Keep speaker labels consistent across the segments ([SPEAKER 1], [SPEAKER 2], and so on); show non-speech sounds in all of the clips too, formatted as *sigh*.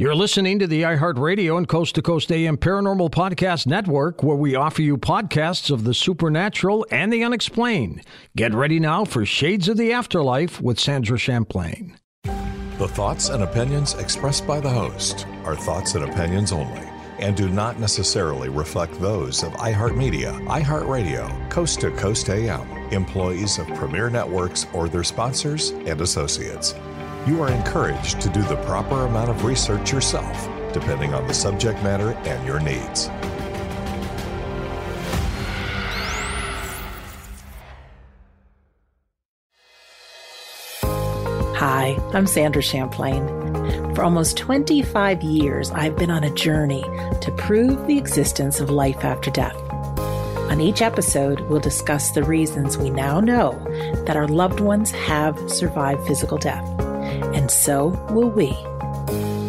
[SPEAKER 1] You're listening to the iHeartRadio and Coast to Coast AM Paranormal Podcast Network, where we offer you podcasts of the supernatural and the unexplained. Get ready now for Shades of the Afterlife with Sandra Champlain.
[SPEAKER 2] The thoughts and opinions expressed by the host are thoughts and opinions only and do not necessarily reflect those of iHeartMedia, iHeartRadio, Coast to Coast AM, employees of Premier Networks, or their sponsors and associates you are encouraged to do the proper amount of research yourself, depending on the subject matter and your needs.
[SPEAKER 3] Hi, I'm Sandra Champlain. For almost 25 years, I've been on a journey to prove the existence of life after death. On each episode, we'll discuss the reasons we now know that our loved ones have survived physical death and so will we.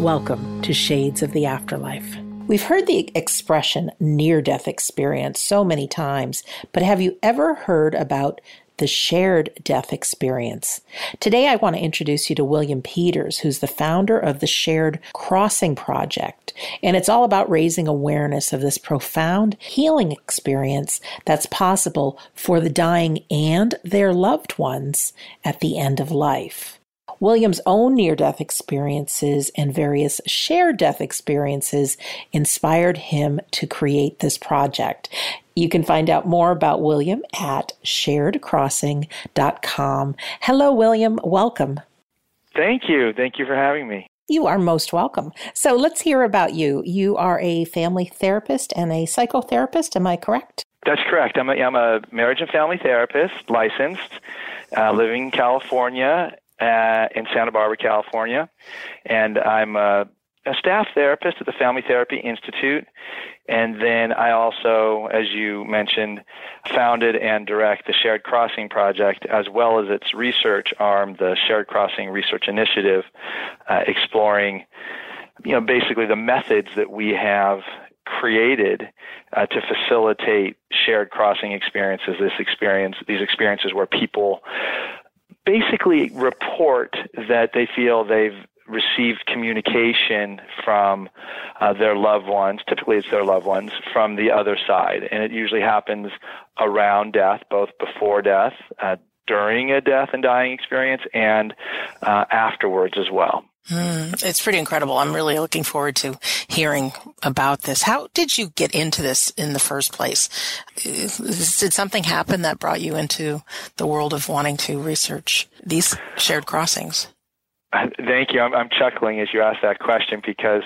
[SPEAKER 3] Welcome to Shades of the Afterlife. We've heard the expression near death experience so many times, but have you ever heard about the shared death experience. Today, I want to introduce you to William Peters, who's the founder of the Shared Crossing Project. And it's all about raising awareness of this profound healing experience that's possible for the dying and their loved ones at the end of life. William's own near death experiences and various shared death experiences inspired him to create this project. You can find out more about William at sharedcrossing.com. Hello, William. Welcome.
[SPEAKER 4] Thank you. Thank you for having me.
[SPEAKER 3] You are most welcome. So let's hear about you. You are a family therapist and a psychotherapist. Am I correct?
[SPEAKER 4] That's correct. I'm a, I'm a marriage and family therapist, licensed, uh, living in California, uh, in Santa Barbara, California, and I'm a, a staff therapist at the Family Therapy Institute. And then I also, as you mentioned, founded and direct the Shared Crossing Project, as well as its research arm, the Shared Crossing Research Initiative, uh, exploring, you know, basically the methods that we have created uh, to facilitate shared crossing experiences. This experience, these experiences where people basically report that they feel they've received communication from uh, their loved ones. Typically, it's their loved ones from the other side, and it usually happens around death, both before death, uh, during a death and dying experience, and uh, afterwards as well.
[SPEAKER 3] Mm, it's pretty incredible. I'm really looking forward to hearing about this. How did you get into this in the first place? Did something happen that brought you into the world of wanting to research these shared crossings?
[SPEAKER 4] Thank you. I'm, I'm chuckling as you ask that question because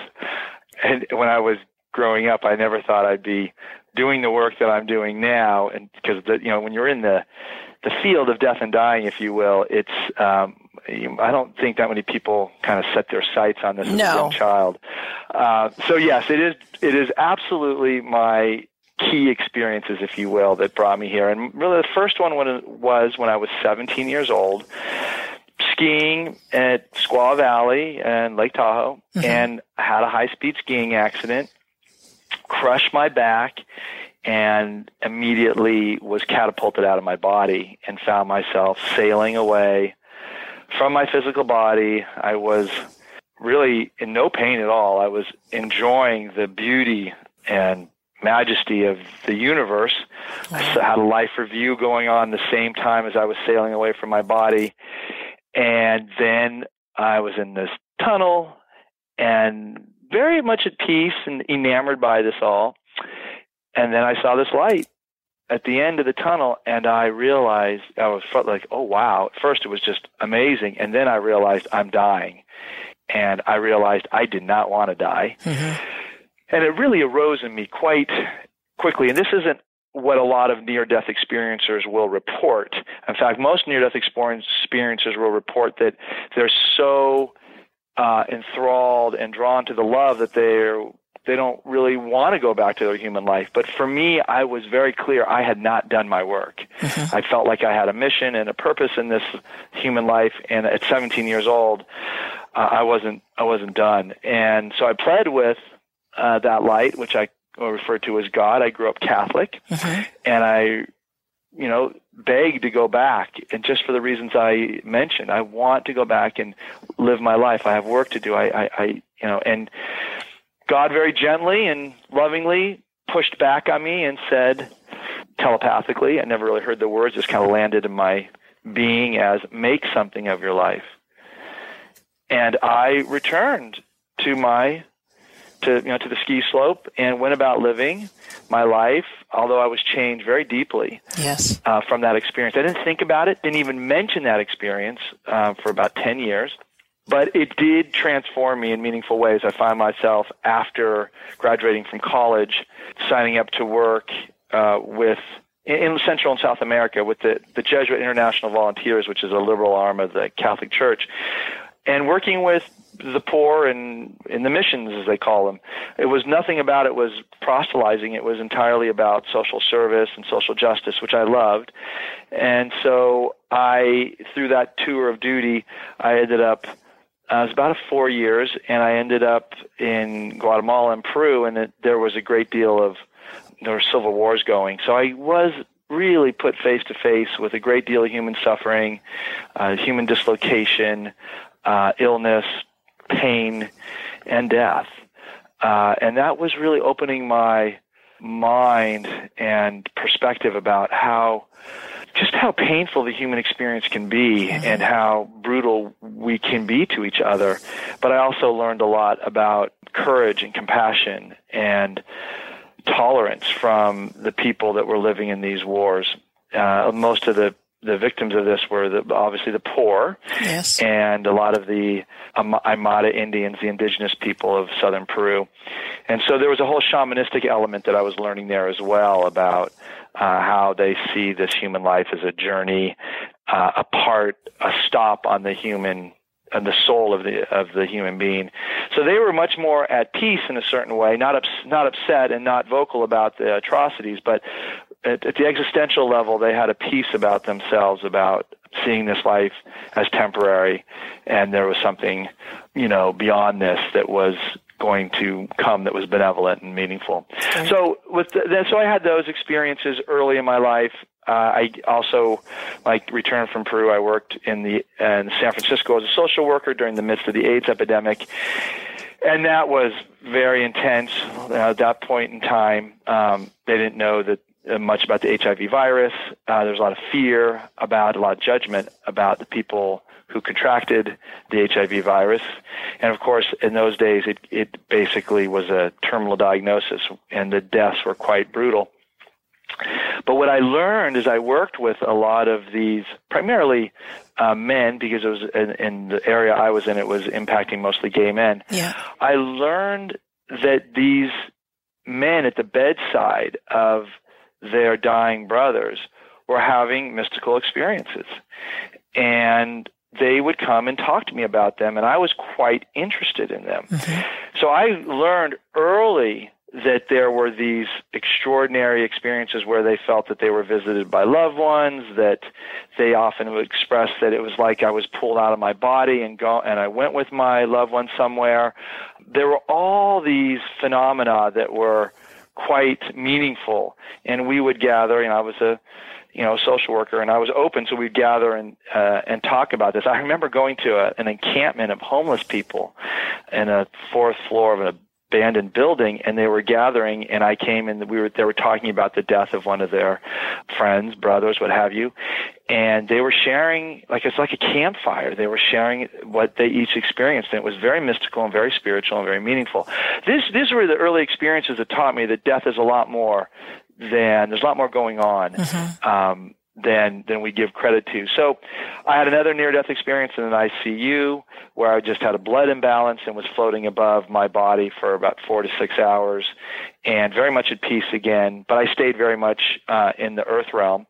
[SPEAKER 4] when I was growing up, I never thought I'd be doing the work that I'm doing now. And because you know, when you're in the the field of death and dying, if you will, it's um, I don't think that many people kind of set their sights on this
[SPEAKER 3] no.
[SPEAKER 4] as a young child. Uh, so yes, it is. It is absolutely my key experiences, if you will, that brought me here. And really, the first one was when I was 17 years old, skiing at Squaw Valley and Lake Tahoe, mm-hmm. and had a high-speed skiing accident, crushed my back, and immediately was catapulted out of my body and found myself sailing away from my physical body. I was really in no pain at all. I was enjoying the beauty and majesty of the universe. I had a life review going on the same time as I was sailing away from my body. And then I was in this tunnel and very much at peace and enamored by this all. And then I saw this light at the end of the tunnel and I realized I was like, oh wow. At first it was just amazing. And then I realized I'm dying. And I realized I did not want to die. Mm-hmm. And it really arose in me quite quickly. And this isn't what a lot of near death experiencers will report. In fact, most near death experiencers will report that they're so uh, enthralled and drawn to the love that they're they don't really want to go back to their human life. But for me, I was very clear I had not done my work. Mm-hmm. I felt like I had a mission and a purpose in this human life, and at 17 years old, uh, I wasn't I wasn't done. And so I pled with uh, that light, which I refer to as God. I grew up Catholic, mm-hmm. and I, you know, begged to go back, and just for the reasons I mentioned, I want to go back and live my life. I have work to do. I, I, I you know, and God very gently and lovingly pushed back on me and said telepathically, I never really heard the words, just kind of landed in my being as make something of your life. And I returned to my to you know to the ski slope and went about living my life. Although I was changed very deeply,
[SPEAKER 3] yes,
[SPEAKER 4] uh, from that experience. I didn't think about it, didn't even mention that experience uh, for about ten years. But it did transform me in meaningful ways. I find myself after graduating from college, signing up to work uh, with in Central and South America with the, the Jesuit International Volunteers, which is a liberal arm of the Catholic Church, and working with the poor and in the missions as they call them. It was nothing about it was proselytizing it was entirely about social service and social justice which i loved. And so i through that tour of duty i ended up uh, it was about four years and i ended up in guatemala and peru and it, there was a great deal of there were civil wars going so i was really put face to face with a great deal of human suffering, uh, human dislocation, uh, illness, pain, and death. Uh, and that was really opening my mind and perspective about how just how painful the human experience can be and how brutal we can be to each other. But I also learned a lot about courage and compassion and tolerance from the people that were living in these wars. Uh, most of the the victims of this were the, obviously the poor
[SPEAKER 3] yes.
[SPEAKER 4] and a lot of the Aymara Indians, the indigenous people of southern Peru. And so there was a whole shamanistic element that I was learning there as well about uh, how they see this human life as a journey, uh, a part, a stop on the human and the soul of the of the human being. So they were much more at peace in a certain way, not ups, not upset and not vocal about the atrocities, but at, at the existential level, they had a peace about themselves about seeing this life as temporary, and there was something, you know, beyond this that was going to come that was benevolent and meaningful. Okay. So with the, so I had those experiences early in my life. Uh, I also, like, returned from Peru. I worked in the in San Francisco as a social worker during the midst of the AIDS epidemic, and that was very intense. Uh, at that point in time, um, they didn't know that much about the HIV virus. Uh, there's a lot of fear about, a lot of judgment about the people who contracted the HIV virus. And of course, in those days, it, it basically was a terminal diagnosis, and the deaths were quite brutal. But what I learned is I worked with a lot of these, primarily uh, men, because it was in, in the area I was in, it was impacting mostly gay men.
[SPEAKER 3] Yeah.
[SPEAKER 4] I learned that these men at the bedside of their dying brothers were having mystical experiences. And they would come and talk to me about them, and I was quite interested in them. Mm-hmm. So I learned early that there were these extraordinary experiences where they felt that they were visited by loved ones, that they often would express that it was like I was pulled out of my body and go and I went with my loved one somewhere. There were all these phenomena that were quite meaningful. And we would gather, know, I was a you know social worker and I was open, so we'd gather and uh, and talk about this. I remember going to a, an encampment of homeless people in a fourth floor of an abandoned building and they were gathering and I came and we were they were talking about the death of one of their friends, brothers, what have you. And they were sharing like it's like a campfire. They were sharing what they each experienced and it was very mystical and very spiritual and very meaningful. This these were the early experiences that taught me that death is a lot more than there's a lot more going on. Mm-hmm. Um, than than we give credit to. So I had another near death experience in an ICU where I just had a blood imbalance and was floating above my body for about 4 to 6 hours and very much at peace again, but I stayed very much uh, in the earth realm.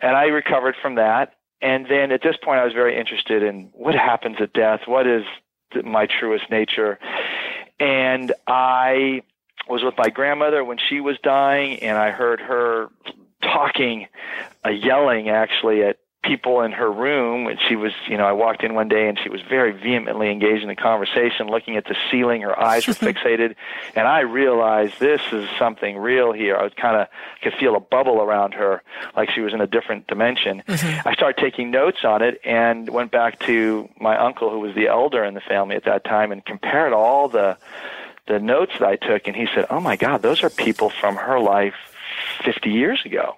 [SPEAKER 4] And I recovered from that. And then at this point I was very interested in what happens at death, what is my truest nature. And I was with my grandmother when she was dying and I heard her talking, uh, yelling actually at people in her room and she was you know i walked in one day and she was very vehemently engaged in the conversation looking at the ceiling. Her eyes were *laughs* fixated. And i realized this is something real here. I was kind of could feel a bubble around her like she was in a different dimension. Mm-hmm. i started taking notes on it and went back to my uncle who was the elder in the family at that time and compared all the the notes that i took. And he said oh my god those are people from her life 50 years ago.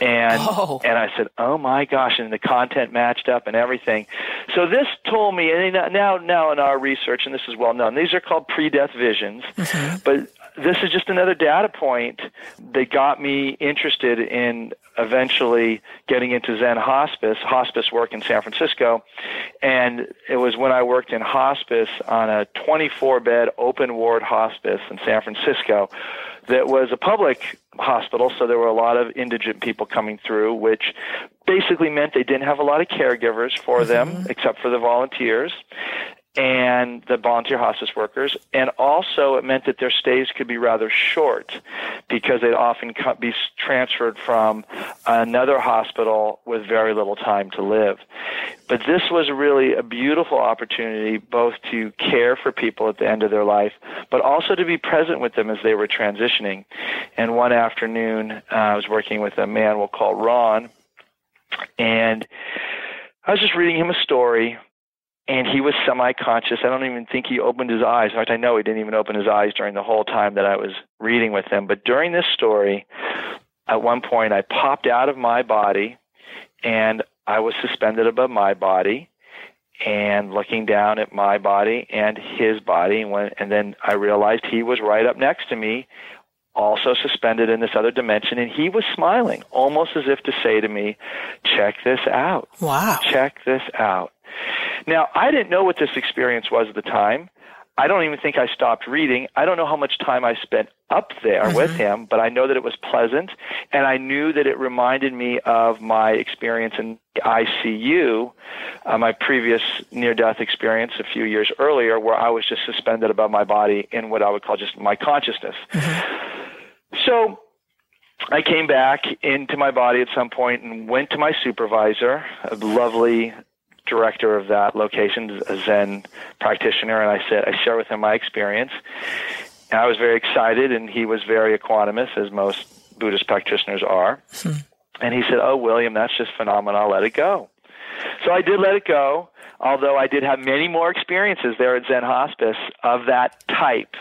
[SPEAKER 4] And oh. and I said, "Oh my gosh!" And the content matched up and everything. So this told me, and now now in our research, and this is well known, these are called pre-death visions. Mm-hmm. But this is just another data point that got me interested in eventually getting into Zen hospice, hospice work in San Francisco. And it was when I worked in hospice on a 24 bed open ward hospice in San Francisco that was a public hospital, so there were a lot of indigent people coming through, which basically meant they didn't have a lot of caregivers for mm-hmm. them except for the volunteers and the volunteer hospice workers, and also it meant that their stays could be rather short because they'd often be transferred from another hospital with very little time to live. But this was really a beautiful opportunity both to care for people at the end of their life, but also to be present with them as they were transitioning. And one afternoon, uh, I was working with a man we'll call Ron, and I was just reading him a story and he was semi-conscious. I don't even think he opened his eyes. In fact, I know he didn't even open his eyes during the whole time that I was reading with him. But during this story, at one point, I popped out of my body, and I was suspended above my body, and looking down at my body and his body, and, when, and then I realized he was right up next to me, also suspended in this other dimension, and he was smiling, almost as if to say to me, "Check this out.
[SPEAKER 3] Wow.
[SPEAKER 4] Check this out." Now, I didn't know what this experience was at the time. I don't even think I stopped reading. I don't know how much time I spent up there mm-hmm. with him, but I know that it was pleasant, and I knew that it reminded me of my experience in ICU, uh, my previous near-death experience a few years earlier, where I was just suspended above my body in what I would call just my consciousness. Mm-hmm. So I came back into my body at some point and went to my supervisor, a lovely director of that location, a Zen practitioner, and I said I share with him my experience. And I was very excited, and he was very equanimous, as most Buddhist practitioners are. Hmm. And he said, "Oh, William, that's just phenomenal. Let it go." So I did let it go, although I did have many more experiences there at Zen Hospice of that type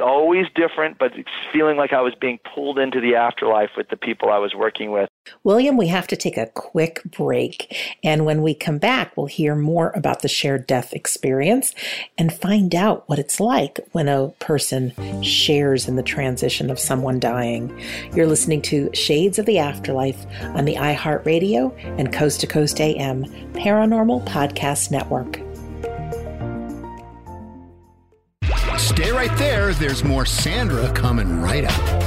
[SPEAKER 4] always different, but feeling like I was being pulled into the afterlife with the people I was working with.
[SPEAKER 3] William, we have to take a quick break. And when we come back, we'll hear more about the shared death experience and find out what it's like when a person shares in the transition of someone dying. You're listening to Shades of the Afterlife on the iHeartRadio and Coast to Coast AM Paranormal Podcast Network.
[SPEAKER 5] Stay right there. There's more Sandra coming right up.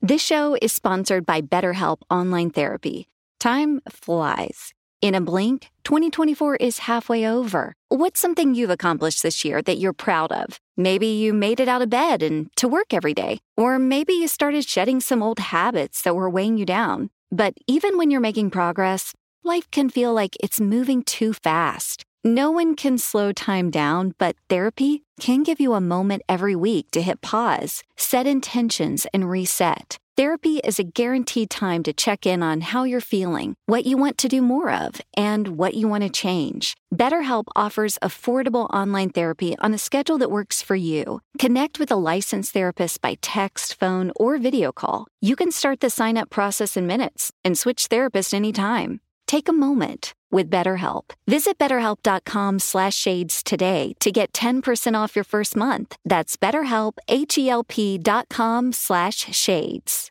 [SPEAKER 6] This show is sponsored by BetterHelp Online Therapy. Time flies. In a blink, 2024 is halfway over. What's something you've accomplished this year that you're proud of? Maybe you made it out of bed and to work every day. Or maybe you started shedding some old habits that were weighing you down. But even when you're making progress, life can feel like it's moving too fast. No one can slow time down, but therapy can give you a moment every week to hit pause, set intentions, and reset. Therapy is a guaranteed time to check in on how you're feeling, what you want to do more of, and what you want to change. BetterHelp offers affordable online therapy on a schedule that works for you. Connect with a licensed therapist by text, phone, or video call. You can start the sign up process in minutes and switch therapists anytime. Take a moment with BetterHelp. Visit betterhelp.com slash shades today to get 10% off your first month. That's betterhelp, H-E-L-P dot com slash shades.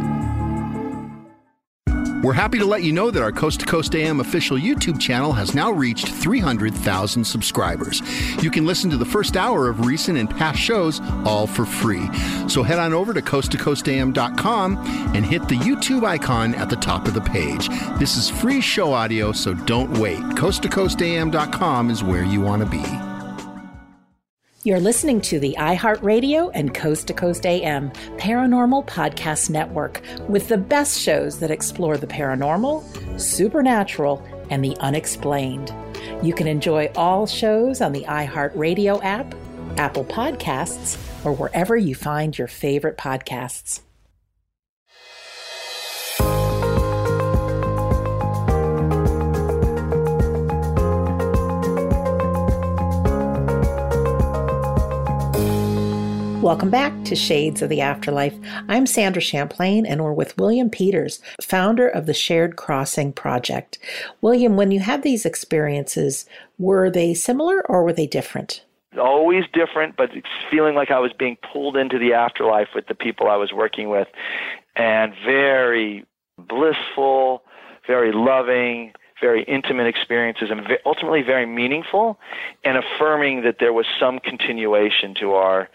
[SPEAKER 5] We're happy to let you know that our Coast to Coast AM official YouTube channel has now reached 300,000 subscribers. You can listen to the first hour of recent and past shows all for free. So head on over to coasttocoastam.com and hit the YouTube icon at the top of the page. This is free show audio, so don't wait. Coasttocoastam.com is where you want to be.
[SPEAKER 3] You're listening to the iHeartRadio and Coast to Coast AM Paranormal Podcast Network with the best shows that explore the paranormal, supernatural, and the unexplained. You can enjoy all shows on the iHeartRadio app, Apple Podcasts, or wherever you find your favorite podcasts. Welcome back to Shades of the Afterlife. I'm Sandra Champlain, and we're with William Peters, founder of the Shared Crossing Project. William, when you had these experiences, were they similar or were they different?
[SPEAKER 4] Always different, but it's feeling like I was being pulled into the afterlife with the people I was working with, and very blissful, very loving, very intimate experiences and ultimately very meaningful and affirming that there was some continuation to our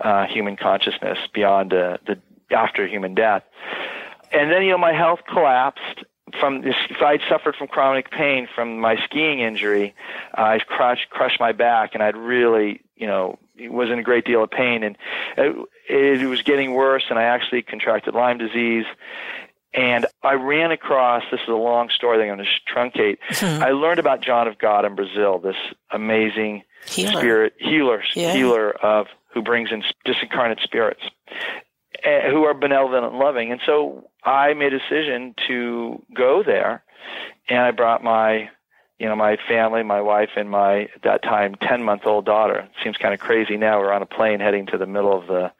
[SPEAKER 4] uh, human consciousness beyond uh, the after human death. And then, you know, my health collapsed from this. I'd suffered from chronic pain from my skiing injury, uh, I crushed, crushed my back and I'd really, you know, was in a great deal of pain and it, it was getting worse and I actually contracted Lyme disease and I ran across this is a long story that I'm going to truncate. Mm-hmm. I learned about John of God in Brazil, this amazing healer. spirit healer, yeah. healer of who brings in disincarnate spirits uh, who are benevolent and loving. And so I made a decision to go there, and I brought my you know my family, my wife, and my at that time ten month old daughter. It seems kind of crazy now. We're on a plane heading to the middle of the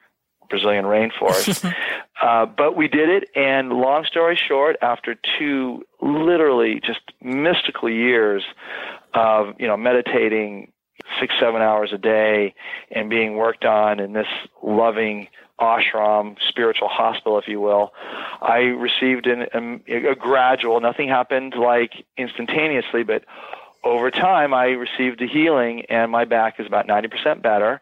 [SPEAKER 4] Brazilian rainforest. *laughs* uh, but we did it, and long story short, after two literally just mystical years of you know meditating six seven hours a day and being worked on in this loving ashram spiritual hospital if you will i received an, a, a gradual nothing happened like instantaneously but over time i received a healing and my back is about 90% better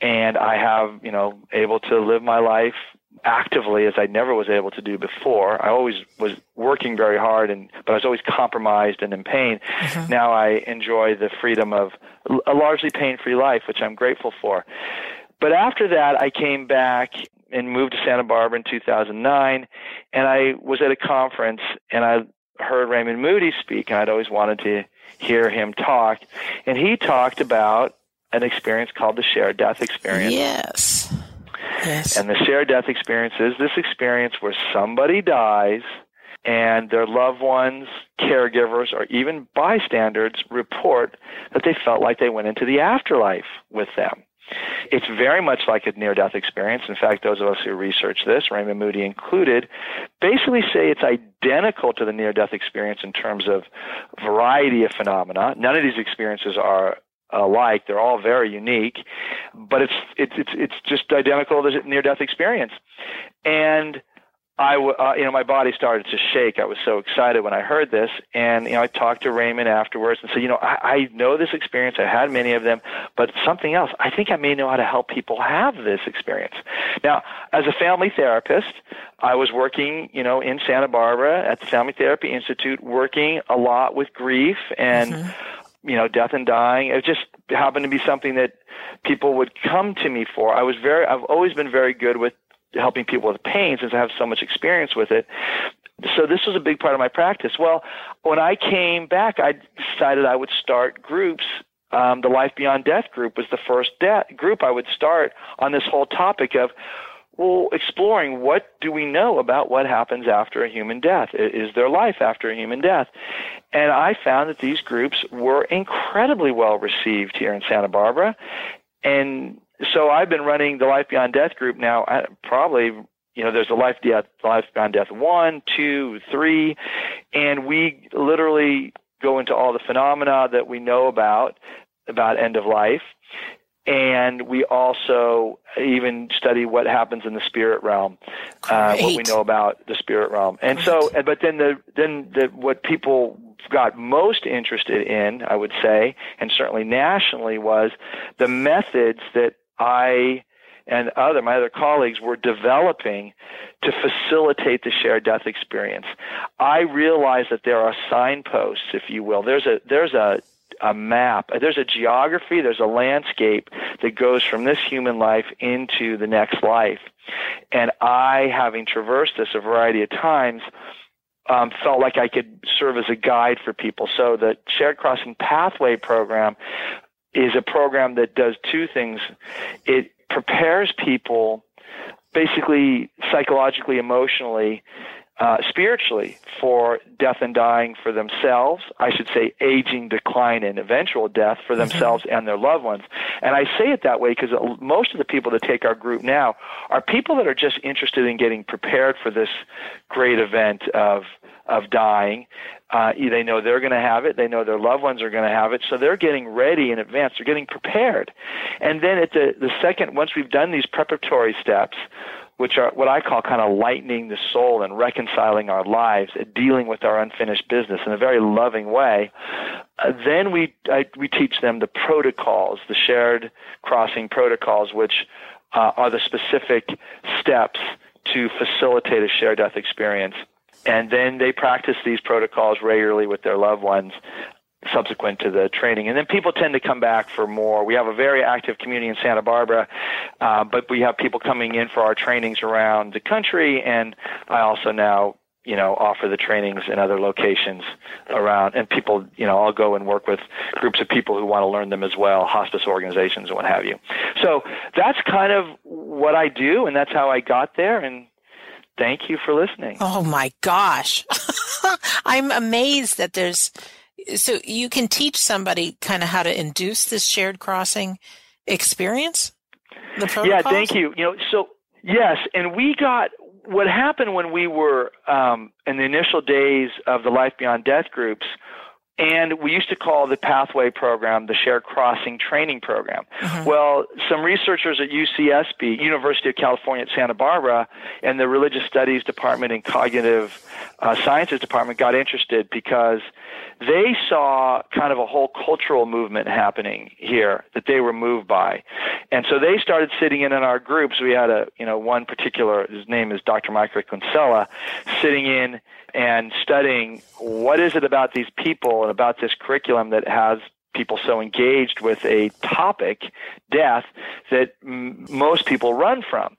[SPEAKER 4] and I have, you know, able to live my life actively as I never was able to do before. I always was working very hard and but I was always compromised and in pain. Mm-hmm. Now I enjoy the freedom of a largely pain-free life, which I'm grateful for. But after that, I came back and moved to Santa Barbara in 2009 and I was at a conference and I heard Raymond Moody speak and I'd always wanted to hear him talk and he talked about an experience called the shared death experience.
[SPEAKER 3] Yes. Yes.
[SPEAKER 4] And the shared death experience is this experience where somebody dies and their loved ones, caregivers, or even bystanders report that they felt like they went into the afterlife with them. It's very much like a near death experience. In fact, those of us who research this, Raymond Moody included, basically say it's identical to the near death experience in terms of variety of phenomena. None of these experiences are alike. They're all very unique, but it's it's it's it's just identical to the near death experience. And I, uh, you know, my body started to shake. I was so excited when I heard this, and you know, I talked to Raymond afterwards and said, you know, I, I know this experience. I had many of them, but something else. I think I may know how to help people have this experience. Now, as a family therapist, I was working, you know, in Santa Barbara at the Family Therapy Institute, working a lot with grief and. Mm-hmm you know, death and dying. It just happened to be something that people would come to me for. I was very, I've always been very good with helping people with pain since I have so much experience with it. So this was a big part of my practice. Well, when I came back, I decided I would start groups. Um, the Life Beyond Death group was the first de- group I would start on this whole topic of well, exploring what do we know about what happens after a human death? Is there life after a human death? And I found that these groups were incredibly well received here in Santa Barbara. And so I've been running the Life Beyond Death group now, uh, probably you know, there's a life death, life beyond death one, two, three, and we literally go into all the phenomena that we know about about end of life, and we also even study what happens in the spirit realm, uh, what we know about the spirit realm. And Great. so, but then the then the what people got most interested in, I would say, and certainly nationally, was the methods that I and other my other colleagues were developing to facilitate the shared death experience. I realized that there are signposts, if you will. There's a there's a a map. There's a geography, there's a landscape that goes from this human life into the next life. And I, having traversed this a variety of times, um, felt like I could serve as a guide for people. So the Shared Crossing Pathway program is a program that does two things. It prepares people basically psychologically, emotionally, uh, spiritually for death and dying for themselves. I should say aging, decline, and eventual death for mm-hmm. themselves mm-hmm. and their loved ones. And I say it that way because most of the people that take our group now are people that are just interested in getting prepared for this great event of of dying. Uh, they know they're going to have it. They know their loved ones are going to have it. So they're getting ready in advance. They're getting prepared. And then at the, the second, once we've done these preparatory steps, which are what I call kind of lightening the soul and reconciling our lives, dealing with our unfinished business in a very loving way. Uh, then we I, we teach them the protocols, the shared crossing protocols, which uh, are the specific steps to facilitate a shared death experience and then they practice these protocols regularly with their loved ones subsequent to the training. And then people tend to come back for more. We have a very active community in Santa Barbara, uh, but we have people coming in for our trainings around the country, and I also now you know offer the trainings in other locations around and people you know i'll go and work with groups of people who want to learn them as well hospice organizations and what have you so that's kind of what i do and that's how i got there and thank you for listening.
[SPEAKER 3] Oh my gosh. *laughs* I'm amazed that there's so you can teach somebody kind of how to induce this shared crossing experience?
[SPEAKER 4] yeah, thank you. You know, so yes, and we got what happened when we were um, in the initial days of the Life Beyond Death groups and we used to call the pathway program the shared crossing training program. Mm-hmm. Well, some researchers at UCSB, University of California at Santa Barbara, and the religious studies department and cognitive uh, sciences department got interested because they saw kind of a whole cultural movement happening here that they were moved by. And so they started sitting in in our groups. We had a, you know, one particular, his name is Dr. Michael Kinsella, sitting in and studying what is it about these people and about this curriculum that has people so engaged with a topic, death, that m- most people run from.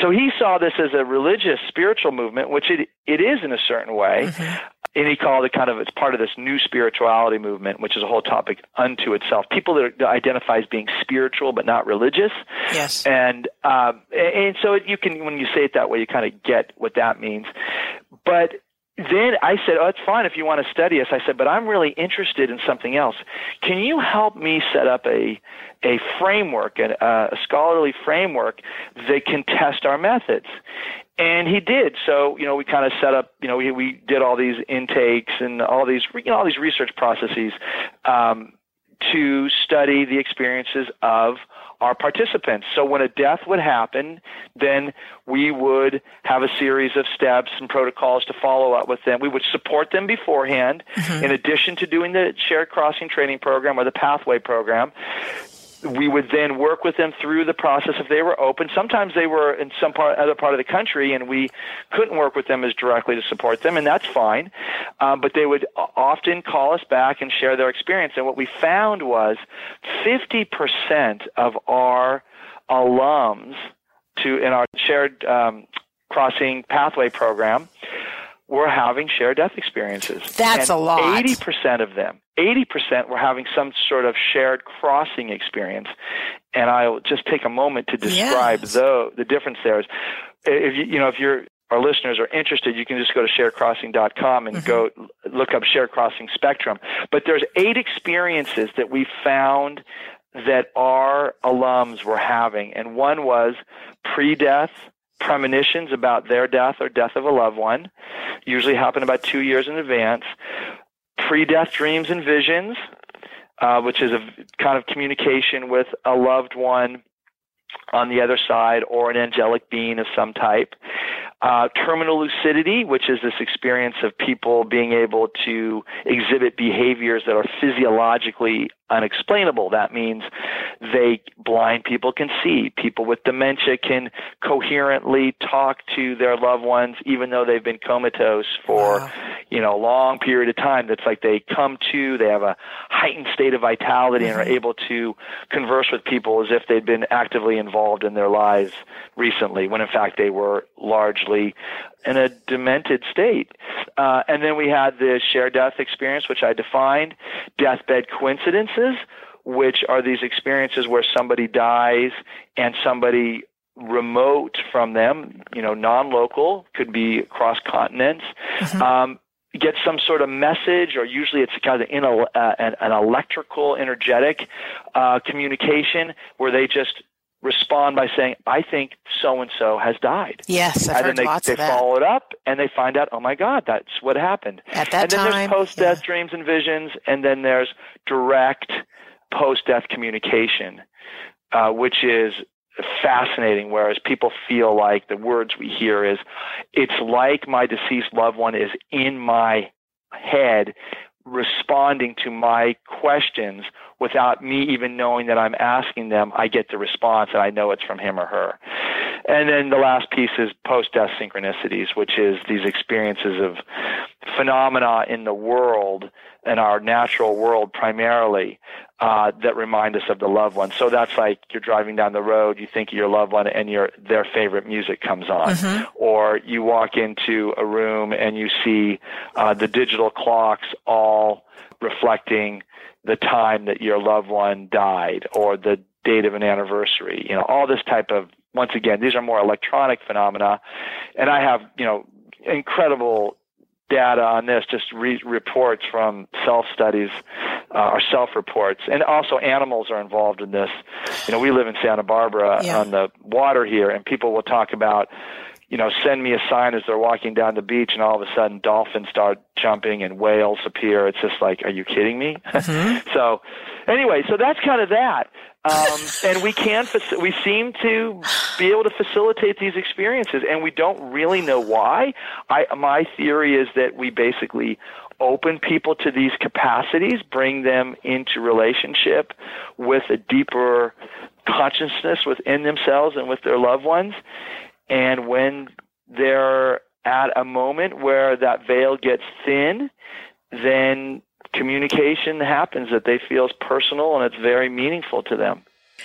[SPEAKER 4] So he saw this as a religious, spiritual movement, which it, it is in a certain way. Mm-hmm. And he called it kind of, it's part of this new spirituality movement, which is a whole topic unto itself. People that identify as being spiritual but not religious.
[SPEAKER 3] Yes.
[SPEAKER 4] And, um, and so you can, when you say it that way, you kind of get what that means. But then I said, "Oh, it's fine if you want to study us." I said, "But I'm really interested in something else. Can you help me set up a a framework, a, a scholarly framework that can test our methods?" And he did. So, you know, we kind of set up, you know, we we did all these intakes and all these, you know, all these research processes. Um, to study the experiences of our participants. So when a death would happen, then we would have a series of steps and protocols to follow up with them. We would support them beforehand, mm-hmm. in addition to doing the shared crossing training program or the pathway program we would then work with them through the process if they were open. Sometimes they were in some part, other part of the country, and we couldn't work with them as directly to support them, and that's fine. Um, but they would often call us back and share their experience. And what we found was 50% of our alums to in our shared um, crossing pathway program were having shared death experiences.
[SPEAKER 7] That's
[SPEAKER 4] and
[SPEAKER 7] a lot.
[SPEAKER 4] 80% of them, 80% were having some sort of shared crossing experience. And I'll just take a moment to describe
[SPEAKER 7] yes.
[SPEAKER 4] the, the difference there. Is if you, you know, if you're, our listeners are interested, you can just go to sharedcrossing.com and mm-hmm. go look up shared crossing spectrum. But there's eight experiences that we found that our alums were having. And one was pre-death, premonitions about their death or death of a loved one, usually happen about two years in advance. Pre death dreams and visions, uh, which is a kind of communication with a loved one on the other side or an angelic being of some type. Uh, terminal lucidity, which is this experience of people being able to exhibit behaviors that are physiologically unexplainable. That means they blind people can see. People with dementia can coherently talk to their loved ones even though they've been comatose for, wow. you know, a long period of time. That's like they come to, they have a heightened state of vitality mm-hmm. and are mm-hmm. able to converse with people as if they'd been actively involved in their lives recently when in fact they were largely in a demented state. Uh, and then we had the shared death experience, which I defined, deathbed coincidences, which are these experiences where somebody dies and somebody remote from them, you know, non-local, could be across continents, mm-hmm. um, get some sort of message, or usually it's kind of in a, uh, an, an, electrical, energetic uh, communication where they just respond by saying, I think so and so has died.
[SPEAKER 7] Yes, I've
[SPEAKER 4] and
[SPEAKER 7] heard
[SPEAKER 4] then they,
[SPEAKER 7] lots
[SPEAKER 4] they
[SPEAKER 7] of that.
[SPEAKER 4] follow it up and they find out, oh my God, that's what happened.
[SPEAKER 7] At that
[SPEAKER 4] and then there's post death
[SPEAKER 7] yeah.
[SPEAKER 4] dreams and visions, and then there's direct post death communication, uh, which is fascinating whereas people feel like the words we hear is it's like my deceased loved one is in my head responding to my questions without me even knowing that I'm asking them, I get the response and I know it's from him or her. And then the last piece is post death synchronicities, which is these experiences of phenomena in the world, and our natural world primarily, uh, that remind us of the loved one. So that's like you're driving down the road, you think of your loved one, and your their favorite music comes on,
[SPEAKER 7] mm-hmm.
[SPEAKER 4] or you walk into a room and you see uh, the digital clocks all reflecting the time that your loved one died or the date of an anniversary. You know, all this type of once again, these are more electronic phenomena, and I have you know incredible data on this, just re- reports from self studies uh, or self reports, and also animals are involved in this. You know, we live in Santa Barbara
[SPEAKER 7] yeah.
[SPEAKER 4] on the water here, and people will talk about you know, send me a sign as they're walking down the beach, and all of a sudden dolphins start jumping and whales appear. It's just like, are you kidding me? *laughs*
[SPEAKER 7] Mm-hmm.
[SPEAKER 4] so, anyway, so that's kind of that. Um, and we can, we seem to be able to facilitate these experiences, and we don't really know why. I, my theory is that we basically open people to these capacities, bring them into relationship with a deeper consciousness within themselves and with their loved ones. And when they're at a moment where that veil gets thin, then communication happens that they feel is personal and it's very meaningful to them.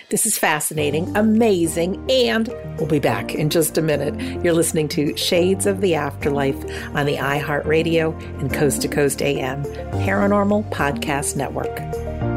[SPEAKER 3] This is fascinating, amazing, and we'll be back in just a minute. You're listening to Shades of the Afterlife on the iHeartRadio and Coast to Coast AM Paranormal Podcast Network.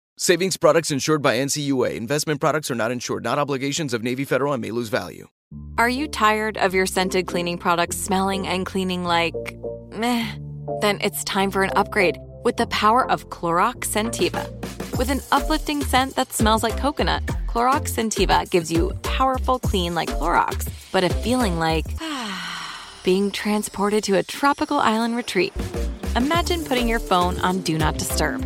[SPEAKER 8] Savings products insured by NCUA. Investment products are not insured, not obligations of Navy Federal and may lose value.
[SPEAKER 7] Are you tired of your scented cleaning products smelling and cleaning like meh? Then it's time for an upgrade with the power of Clorox Scentiva. With an uplifting scent that smells like coconut, Clorox Scentiva gives you powerful clean like Clorox, but a feeling like *sighs* being transported to a tropical island retreat. Imagine putting your phone on Do Not Disturb,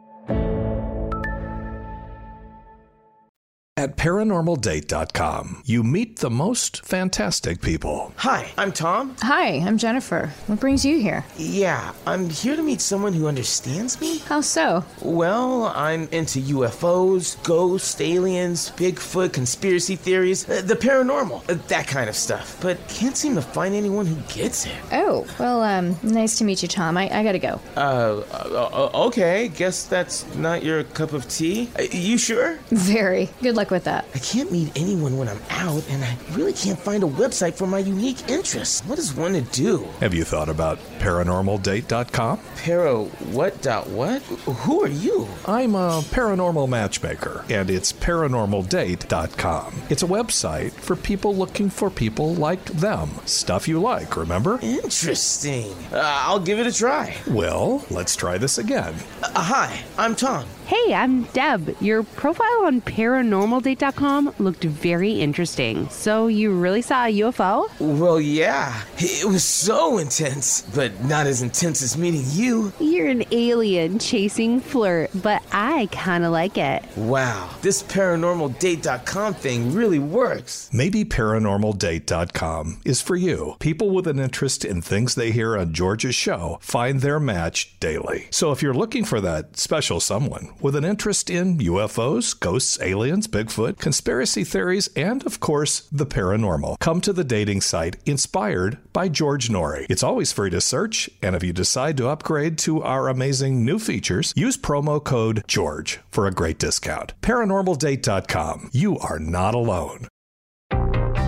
[SPEAKER 2] At paranormaldate.com, you meet the most fantastic people.
[SPEAKER 9] Hi, I'm Tom.
[SPEAKER 10] Hi, I'm Jennifer. What brings you here?
[SPEAKER 9] Yeah, I'm here to meet someone who understands me.
[SPEAKER 10] How so?
[SPEAKER 9] Well, I'm into UFOs, ghosts, aliens, Bigfoot, conspiracy theories, uh, the paranormal, uh, that kind of stuff. But can't seem to find anyone who gets it.
[SPEAKER 10] Oh, well, um, nice to meet you, Tom. I, I gotta go.
[SPEAKER 9] Uh, uh, okay, guess that's not your cup of tea. Uh, you sure?
[SPEAKER 10] Very. Good luck with that.
[SPEAKER 9] I can't meet anyone when I'm out, and I really can't find a website for my unique interests. What does one to do?
[SPEAKER 2] Have you thought about paranormaldate.com?
[SPEAKER 9] Para what dot what? Who are you?
[SPEAKER 2] I'm a paranormal matchmaker, and it's paranormaldate.com. It's a website for people looking for people like them. Stuff you like, remember?
[SPEAKER 9] Interesting. Uh, I'll give it a try.
[SPEAKER 2] Well, let's try this again.
[SPEAKER 9] Uh, hi, I'm Tom.
[SPEAKER 11] Hey, I'm Deb. Your profile on paranormaldate.com looked very interesting. So, you really saw a UFO?
[SPEAKER 9] Well, yeah. It was so intense, but not as intense as meeting you.
[SPEAKER 11] You're an alien chasing flirt, but I kind of like it.
[SPEAKER 9] Wow, this paranormaldate.com thing really works.
[SPEAKER 2] Maybe paranormaldate.com is for you. People with an interest in things they hear on George's show find their match daily. So if you're looking for that special someone with an interest in UFOs, ghosts, aliens, Bigfoot, conspiracy theories, and of course, the paranormal, come to the dating site inspired by George Noory. It's always free to search, and if you decide to upgrade to our amazing new features, use promo code GEORGE for a great discount. ParanormalDate.com. You are not alone.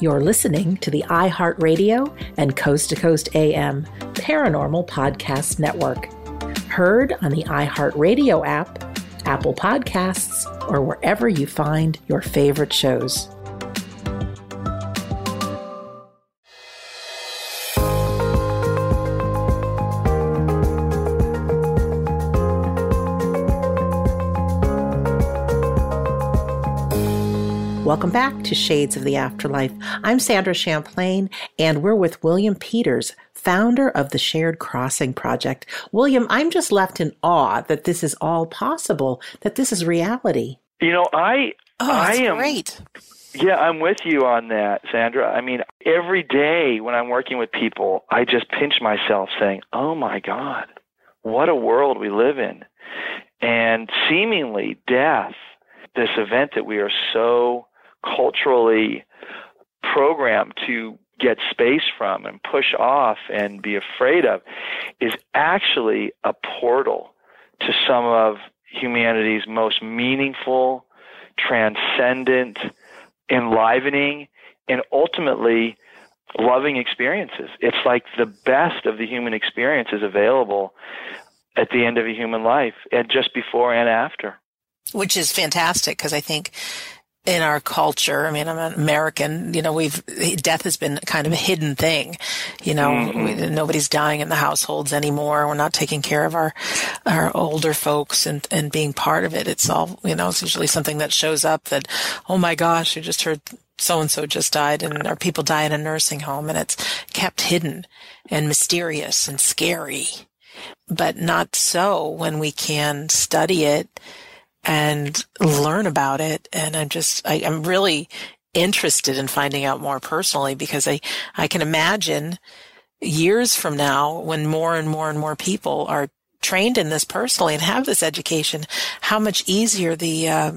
[SPEAKER 3] You're listening to the iHeartRadio and Coast to Coast AM Paranormal Podcast Network. Heard on the iHeartRadio app, Apple Podcasts, or wherever you find your favorite shows. Welcome back to Shades of the Afterlife. I'm Sandra Champlain, and we're with William Peters, founder of the Shared Crossing Project. William, I'm just left in awe that this is all possible, that this is reality.
[SPEAKER 4] You know, I
[SPEAKER 3] Oh,
[SPEAKER 4] I am
[SPEAKER 3] great.
[SPEAKER 4] Yeah, I'm with you on that, Sandra. I mean, every day when I'm working with people, I just pinch myself saying, "Oh my god, what a world we live in." And seemingly death, this event that we are so culturally programmed to get space from and push off and be afraid of is actually a portal to some of humanity's most meaningful, transcendent, enlivening, and ultimately loving experiences. It's like the best of the human experiences available at the end of a human life and just before and after.
[SPEAKER 3] Which is fantastic because I think in our culture. I mean, I'm an American. You know, we've death has been kind of a hidden thing. You know, mm-hmm. we, nobody's dying in the households anymore. We're not taking care of our our older folks and and being part of it. It's all you know. It's usually something that shows up that, oh my gosh, you just heard so and so just died, and our people die in a nursing home, and it's kept hidden and mysterious and scary. But not so when we can study it and learn about it. And I'm just, I, am really interested in finding out more personally because I, I can imagine years from now when more and more and more people are trained in this personally and have this education, how much easier the, uh,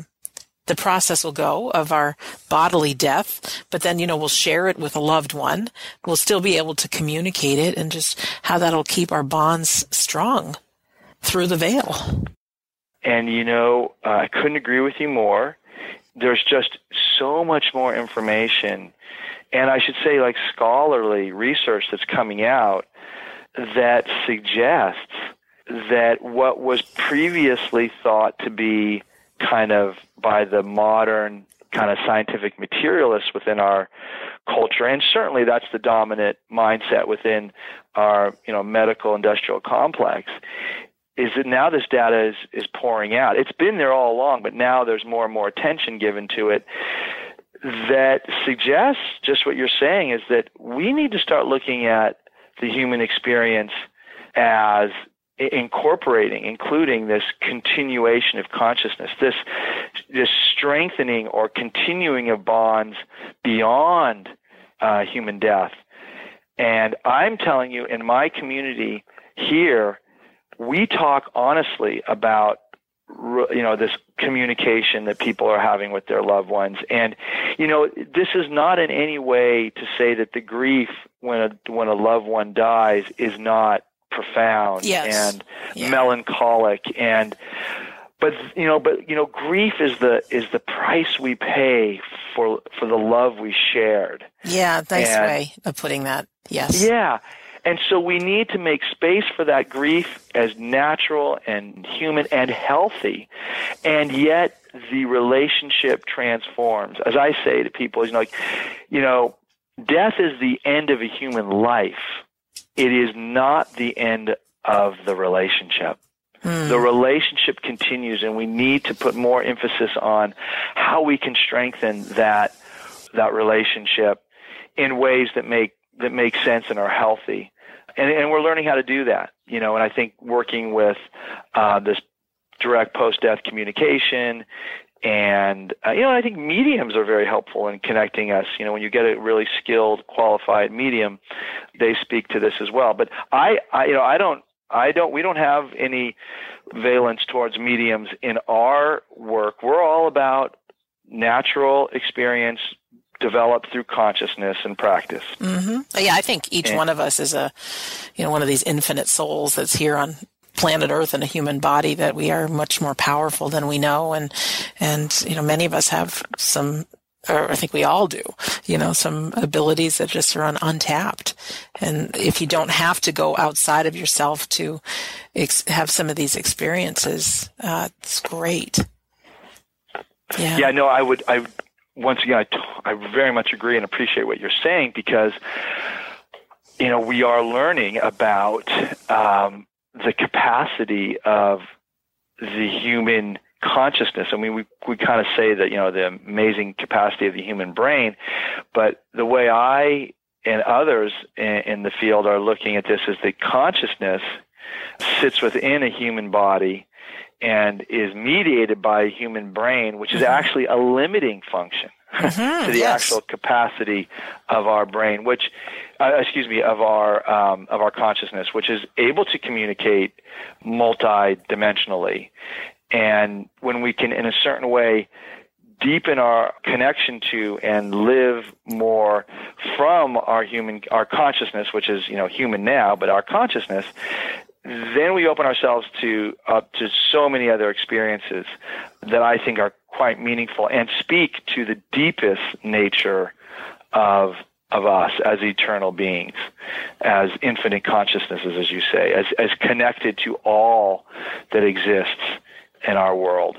[SPEAKER 3] the process will go of our bodily death, but then, you know, we'll share it with a loved one. We'll still be able to communicate it and just how that'll keep our bonds strong through the veil.
[SPEAKER 4] And you know, uh, I couldn't agree with you more. There's just so much more information, and I should say, like scholarly research that's coming out that suggests that what was previously thought to be kind of by the modern kind of scientific materialists within our culture and certainly that's the dominant mindset within our you know medical industrial complex is that now this data is, is pouring out. It's been there all along, but now there's more and more attention given to it that suggests just what you're saying is that we need to start looking at the human experience as incorporating, including this continuation of consciousness, this this strengthening or continuing of bonds beyond uh, human death. And I'm telling you, in my community here, we talk honestly about you know this communication that people are having with their loved ones. And you know this is not in any way to say that the grief when a when a loved one dies is not profound
[SPEAKER 3] yes.
[SPEAKER 4] and yeah. melancholic. And but you know but you know grief is the is the price we pay for for the love we shared.
[SPEAKER 3] Yeah nice and, way of putting that. Yes.
[SPEAKER 4] Yeah and so we need to make space for that grief as natural and human and healthy. And yet the relationship transforms. As I say to people, you know, like, you know, death is the end of a human life. It is not the end of the relationship. Hmm. The relationship continues and we need to put more emphasis on how we can strengthen that that relationship in ways that make that make sense and are healthy. And, and we're learning how to do that, you know, and I think working with uh, this direct post-death communication and uh, you know I think mediums are very helpful in connecting us. You know, when you get a really skilled, qualified medium, they speak to this as well. But I, I you know, I don't I don't we don't have any valence towards mediums in our work. We're all about natural experience developed through consciousness and practice.
[SPEAKER 3] Mm-hmm. Yeah, I think each and, one of us is a, you know, one of these infinite souls that's here on planet Earth in a human body. That we are much more powerful than we know, and and you know, many of us have some. Or I think we all do, you know, some abilities that just are untapped. And if you don't have to go outside of yourself to ex- have some of these experiences, uh, it's great.
[SPEAKER 4] Yeah. Yeah. No, I would. I once again, I, t- I very much agree and appreciate what you're saying because, you know, we are learning about um, the capacity of the human consciousness. I mean, we we kind of say that you know the amazing capacity of the human brain, but the way I and others in, in the field are looking at this is that consciousness sits within a human body and is mediated by a human brain, which is mm-hmm. actually a limiting function *laughs* mm-hmm, to the yes. actual capacity of our brain, which, uh, excuse me, of our um, of our consciousness, which is able to communicate multi-dimensionally, and when we can, in a certain way, deepen our connection to and live more from our human our consciousness which is you know human now but our consciousness then we open ourselves to up to so many other experiences that I think are quite meaningful and speak to the deepest nature of of us as eternal beings, as infinite consciousnesses, as you say, as as connected to all that exists in our world.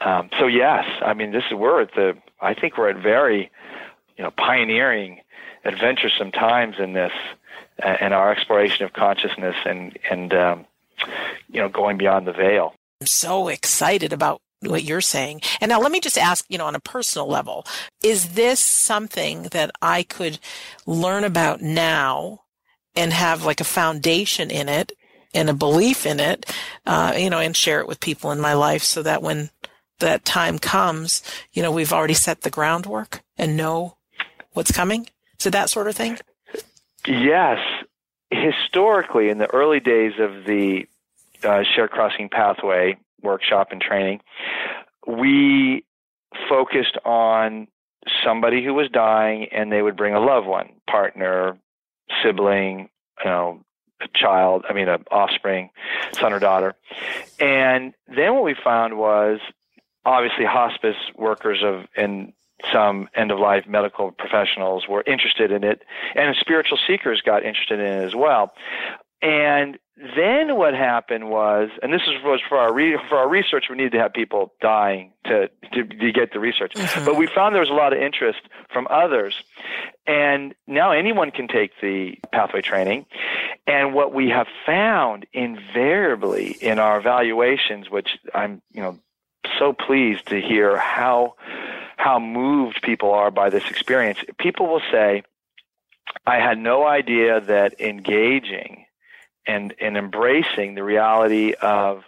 [SPEAKER 4] Um, so yes, I mean this is we're at the I think we're at very you know pioneering, adventuresome times in this and our exploration of consciousness and and um, you know going beyond the veil.
[SPEAKER 3] I'm so excited about what you're saying. And now let me just ask, you know, on a personal level, is this something that I could learn about now and have like a foundation in it and a belief in it, uh, you know, and share it with people in my life so that when that time comes, you know, we've already set the groundwork and know what's coming? So that sort of thing?
[SPEAKER 4] Yes. Historically, in the early days of the uh, shared crossing pathway workshop and training, we focused on somebody who was dying and they would bring a loved one, partner, sibling, you know, a child, I mean, an offspring, son or daughter. And then what we found was obviously hospice workers of and some end of life medical professionals were interested in it, and spiritual seekers got interested in it as well. And then what happened was, and this was for our re- for our research, we needed to have people dying to to, to get the research. Mm-hmm. But we found there was a lot of interest from others, and now anyone can take the pathway training. And what we have found invariably in our evaluations, which I'm you know so pleased to hear how how moved people are by this experience. People will say, I had no idea that engaging and, and embracing the reality of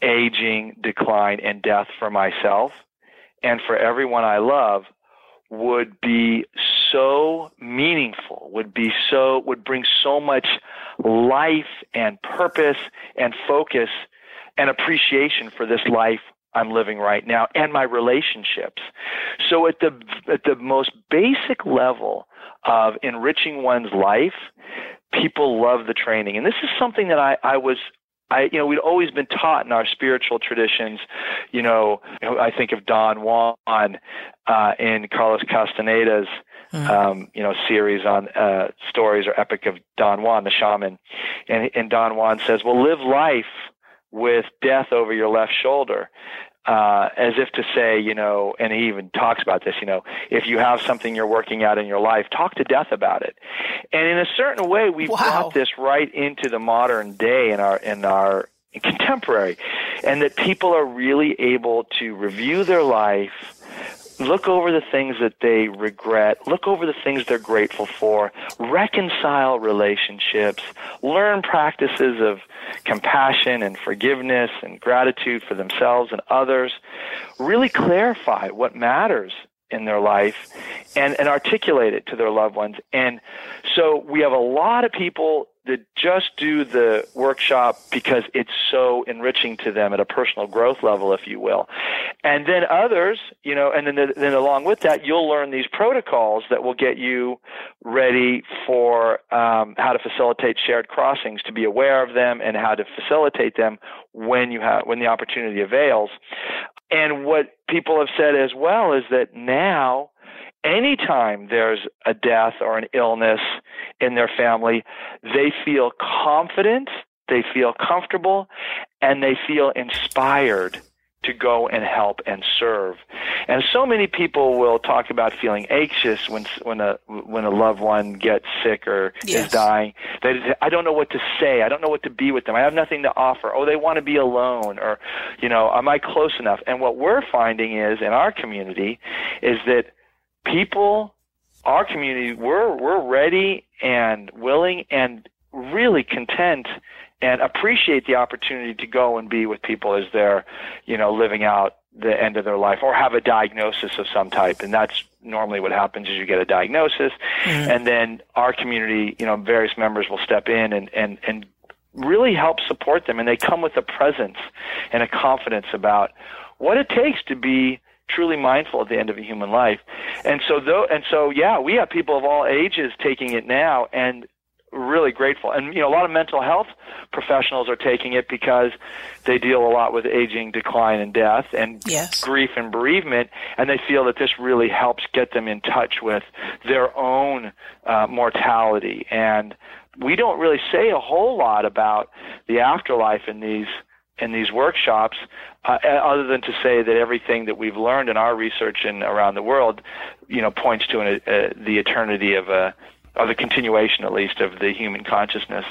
[SPEAKER 4] aging, decline, and death for myself and for everyone I love would be so meaningful, would be so, would bring so much life and purpose and focus and appreciation for this life I'm living right now and my relationships. So at the at the most basic level of enriching one's life, people love the training. And this is something that I, I was I, you know, we'd always been taught in our spiritual traditions. You know, I think of Don Juan uh, in Carlos Castaneda's, mm-hmm. um, you know, series on uh, stories or epic of Don Juan, the shaman, and, and Don Juan says, "Well, live life with death over your left shoulder. Uh, as if to say, you know, and he even talks about this, you know, if you have something you're working out in your life, talk to death about it. And in a certain way, we've wow. brought this right into the modern day in our in our contemporary, and that people are really able to review their life look over the things that they regret, look over the things they're grateful for, reconcile relationships, learn practices of compassion and forgiveness and gratitude for themselves and others, really clarify what matters in their life and, and articulate it to their loved ones. And so we have a lot of people that just do the workshop because it's so enriching to them at a personal growth level, if you will. And then others, you know, and then, the, then along with that, you'll learn these protocols that will get you ready for um, how to facilitate shared crossings, to be aware of them and how to facilitate them when you have, when the opportunity avails. And what people have said as well is that now, anytime there's a death or an illness in their family, they feel confident, they feel comfortable, and they feel inspired to go and help and serve. And so many people will talk about feeling anxious when when a when a loved one gets sick or yes. is dying. They I don't know what to say. I don't know what to be with them. I have nothing to offer. Oh, they want to be alone or you know, am I close enough? And what we're finding is in our community is that people our community we're we're ready and willing and really content and appreciate the opportunity to go and be with people as they're, you know, living out the end of their life or have a diagnosis of some type. And that's normally what happens is you get a diagnosis mm-hmm. and then our community, you know, various members will step in and, and, and really help support them. And they come with a presence and a confidence about what it takes to be truly mindful at the end of a human life. And so though and so yeah, we have people of all ages taking it now and really grateful. And you know, a lot of mental health professionals are taking it because they deal a lot with aging, decline, and death, and
[SPEAKER 3] yes.
[SPEAKER 4] grief and bereavement, and they feel that this really helps get them in touch with their own uh, mortality. And we don't really say a whole lot about the afterlife in these in these workshops, uh, other than to say that everything that we've learned in our research and around the world, you know, points to an, uh, the eternity of a or the continuation at least of the human consciousness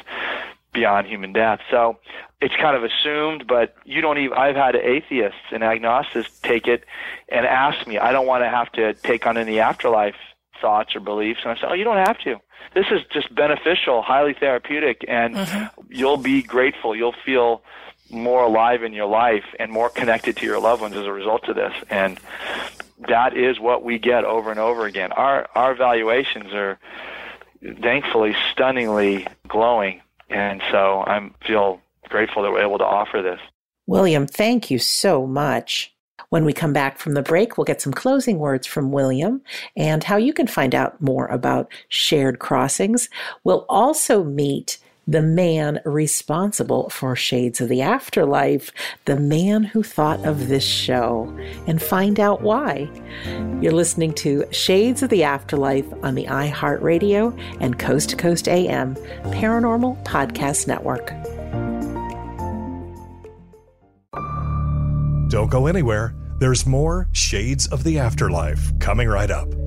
[SPEAKER 4] beyond human death. So it's kind of assumed, but you don't even. I've had atheists and agnostics take it and ask me. I don't want to have to take on any afterlife thoughts or beliefs, and I say, oh, you don't have to. This is just beneficial, highly therapeutic, and mm-hmm. you'll be grateful. You'll feel more alive in your life and more connected to your loved ones as a result of this. And that is what we get over and over again. Our our valuations are thankfully stunningly glowing. And so I feel grateful that we're able to offer this.
[SPEAKER 3] William, thank you so much. When we come back from the break, we'll get some closing words from William and how you can find out more about shared crossings. We'll also meet the man responsible for Shades of the Afterlife, the man who thought of this show, and find out why. You're listening to Shades of the Afterlife on the iHeartRadio and Coast to Coast AM Paranormal Podcast Network.
[SPEAKER 2] Don't go anywhere. There's more Shades of the Afterlife coming right up.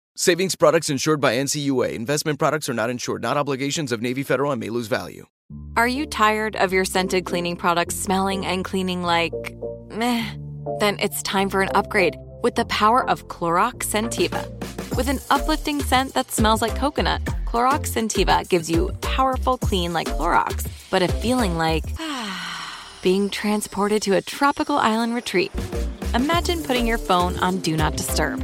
[SPEAKER 8] Savings products insured by NCUA. Investment products are not insured, not obligations of Navy Federal and may lose value.
[SPEAKER 7] Are you tired of your scented cleaning products smelling and cleaning like meh? Then it's time for an upgrade with the power of Clorox Scentiva. With an uplifting scent that smells like coconut, Clorox Scentiva gives you powerful clean like Clorox, but a feeling like *sighs* being transported to a tropical island retreat. Imagine putting your phone on Do Not Disturb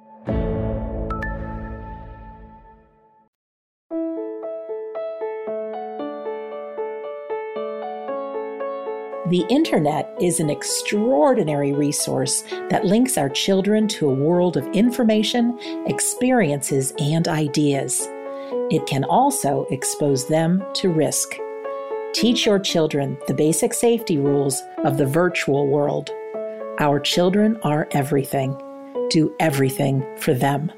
[SPEAKER 3] The internet is an extraordinary resource that links our children to a world of information, experiences, and ideas. It can also expose them to risk. Teach your children the basic safety rules of the virtual world. Our children are everything. Do everything for them.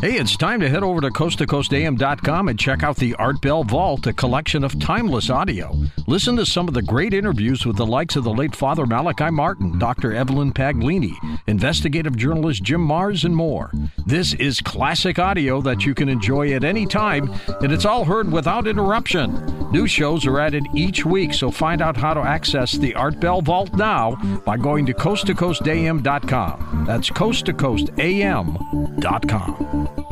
[SPEAKER 1] Hey, it's time to head over to coasttocoastam.com and check out the Art Bell Vault, a collection of timeless audio. Listen to some of the great interviews with the likes of the late Father Malachi Martin, Dr. Evelyn Paglini, investigative journalist Jim Marrs, and more. This is classic audio that you can enjoy at any time, and it's all heard without interruption. New shows are added each week, so find out how to access the Art Bell Vault now by going to coasttocoastam.com. That's coasttocoastam.com.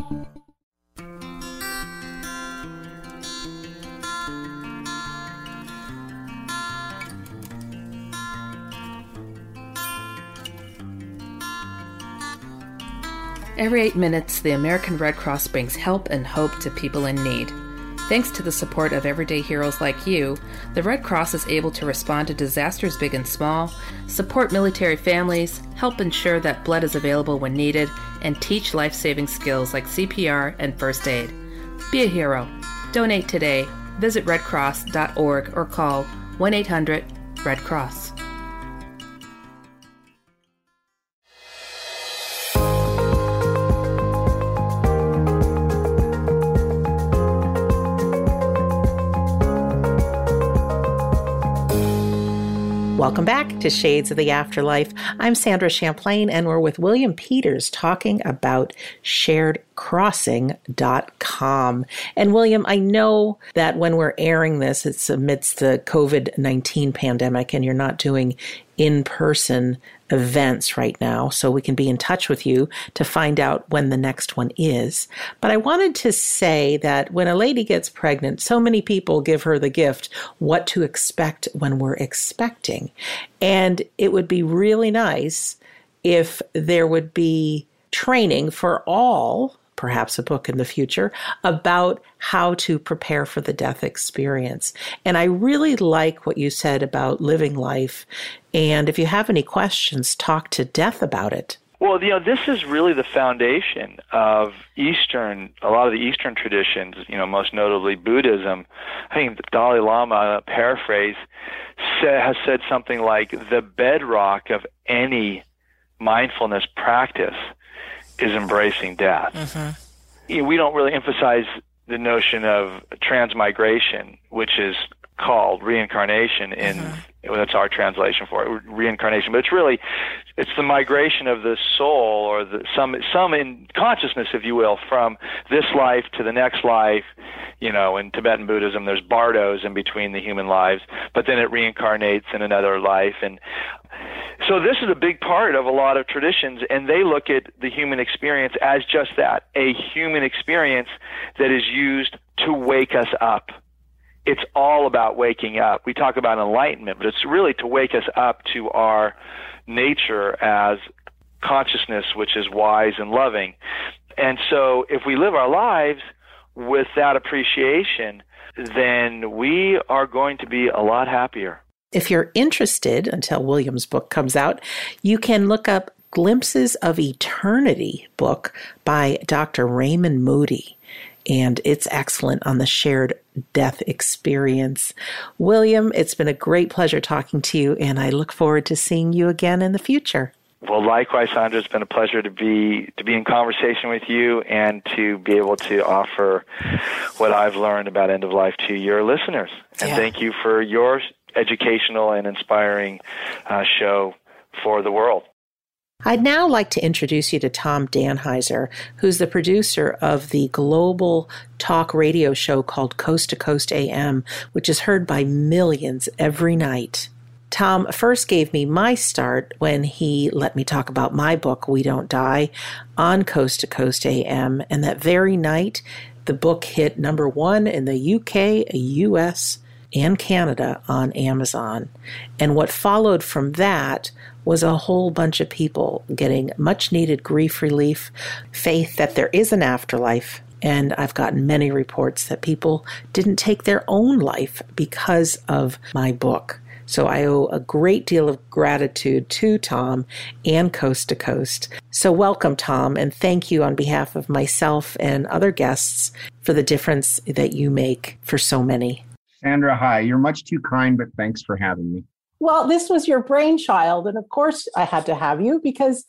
[SPEAKER 12] Every eight minutes, the American Red Cross brings help and hope to people in need. Thanks to the support of everyday heroes like you, the Red Cross is able to respond to disasters big and small, support military families, help ensure that blood is available when needed, and teach life saving skills like CPR and first aid. Be a hero. Donate today. Visit redcross.org or call 1 800 Red Cross.
[SPEAKER 3] Welcome back to Shades of the Afterlife. I'm Sandra Champlain, and we're with William Peters talking about sharedcrossing.com. And William, I know that when we're airing this, it's amidst the COVID 19 pandemic, and you're not doing in person events right now, so we can be in touch with you to find out when the next one is. But I wanted to say that when a lady gets pregnant, so many people give her the gift what to expect when we're expecting. And it would be really nice if there would be training for all perhaps a book in the future about how to prepare for the death experience. And I really like what you said about living life. And if you have any questions, talk to Death about it.
[SPEAKER 4] Well, you know, this is really the foundation of Eastern, a lot of the Eastern traditions, you know, most notably Buddhism. I think the Dalai Lama, paraphrase, has said something like the bedrock of any mindfulness practice is embracing death. Mm-hmm. You know, we don't really emphasize the notion of transmigration, which is called reincarnation in mm-hmm. that's our translation for it reincarnation but it's really it's the migration of the soul or the some some in consciousness if you will from this life to the next life you know in tibetan buddhism there's bardos in between the human lives but then it reincarnates in another life and so this is a big part of a lot of traditions, and they look at the human experience as just that, a human experience that is used to wake us up. It's all about waking up. We talk about enlightenment, but it's really to wake us up to our nature as consciousness, which is wise and loving. And so if we live our lives with that appreciation, then we are going to be a lot happier.
[SPEAKER 3] If you're interested until William's book comes out, you can look up Glimpses of Eternity book by Dr. Raymond Moody. And it's excellent on the shared death experience. William, it's been a great pleasure talking to you, and I look forward to seeing you again in the future.
[SPEAKER 4] Well, likewise, Sandra. It's been a pleasure to be to be in conversation with you and to be able to offer what I've learned about end of life to your listeners. And yeah. thank you for your educational and inspiring uh, show for the world.
[SPEAKER 3] I'd now like to introduce you to Tom Danheiser, who's the producer of the global talk radio show called Coast to Coast AM, which is heard by millions every night. Tom first gave me my start when he let me talk about my book, We Don't Die, on Coast to Coast AM. And that very night, the book hit number one in the UK, US, and Canada on Amazon. And what followed from that was a whole bunch of people getting much needed grief relief, faith that there is an afterlife. And I've gotten many reports that people didn't take their own life because of my book. So I owe a great deal of gratitude to Tom and Coast to Coast. So welcome, Tom, and thank you on behalf of myself and other guests for the difference that you make for so many.
[SPEAKER 13] Sandra, hi. You're much too kind, but thanks for having me.
[SPEAKER 3] Well, this was your brainchild. And of course, I had to have you because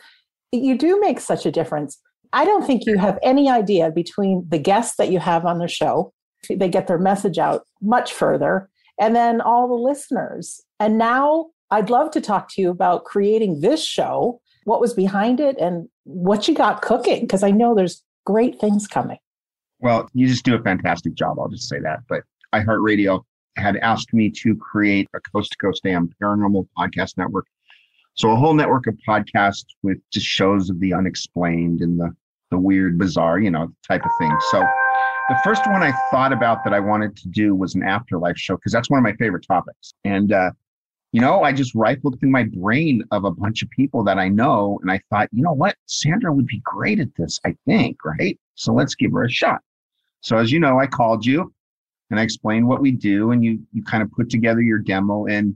[SPEAKER 3] you do make such a difference. I don't think you have any idea between the guests that you have on the show, they get their message out much further, and then all the listeners. And now I'd love to talk to you about creating this show, what was behind it, and what you got cooking, because I know there's great things coming.
[SPEAKER 13] Well, you just do a fantastic job. I'll just say that. But iHeartRadio had asked me to create a coast to coast AM paranormal podcast network. So a whole network of podcasts with just shows of the unexplained and the the weird, bizarre, you know, type of thing. So the first one I thought about that I wanted to do was an afterlife show because that's one of my favorite topics. And uh, you know, I just rifled through my brain of a bunch of people that I know, and I thought, you know what, Sandra would be great at this. I think, right? So let's give her a shot. So as you know, I called you and I explain what we do and you you kind of put together your demo and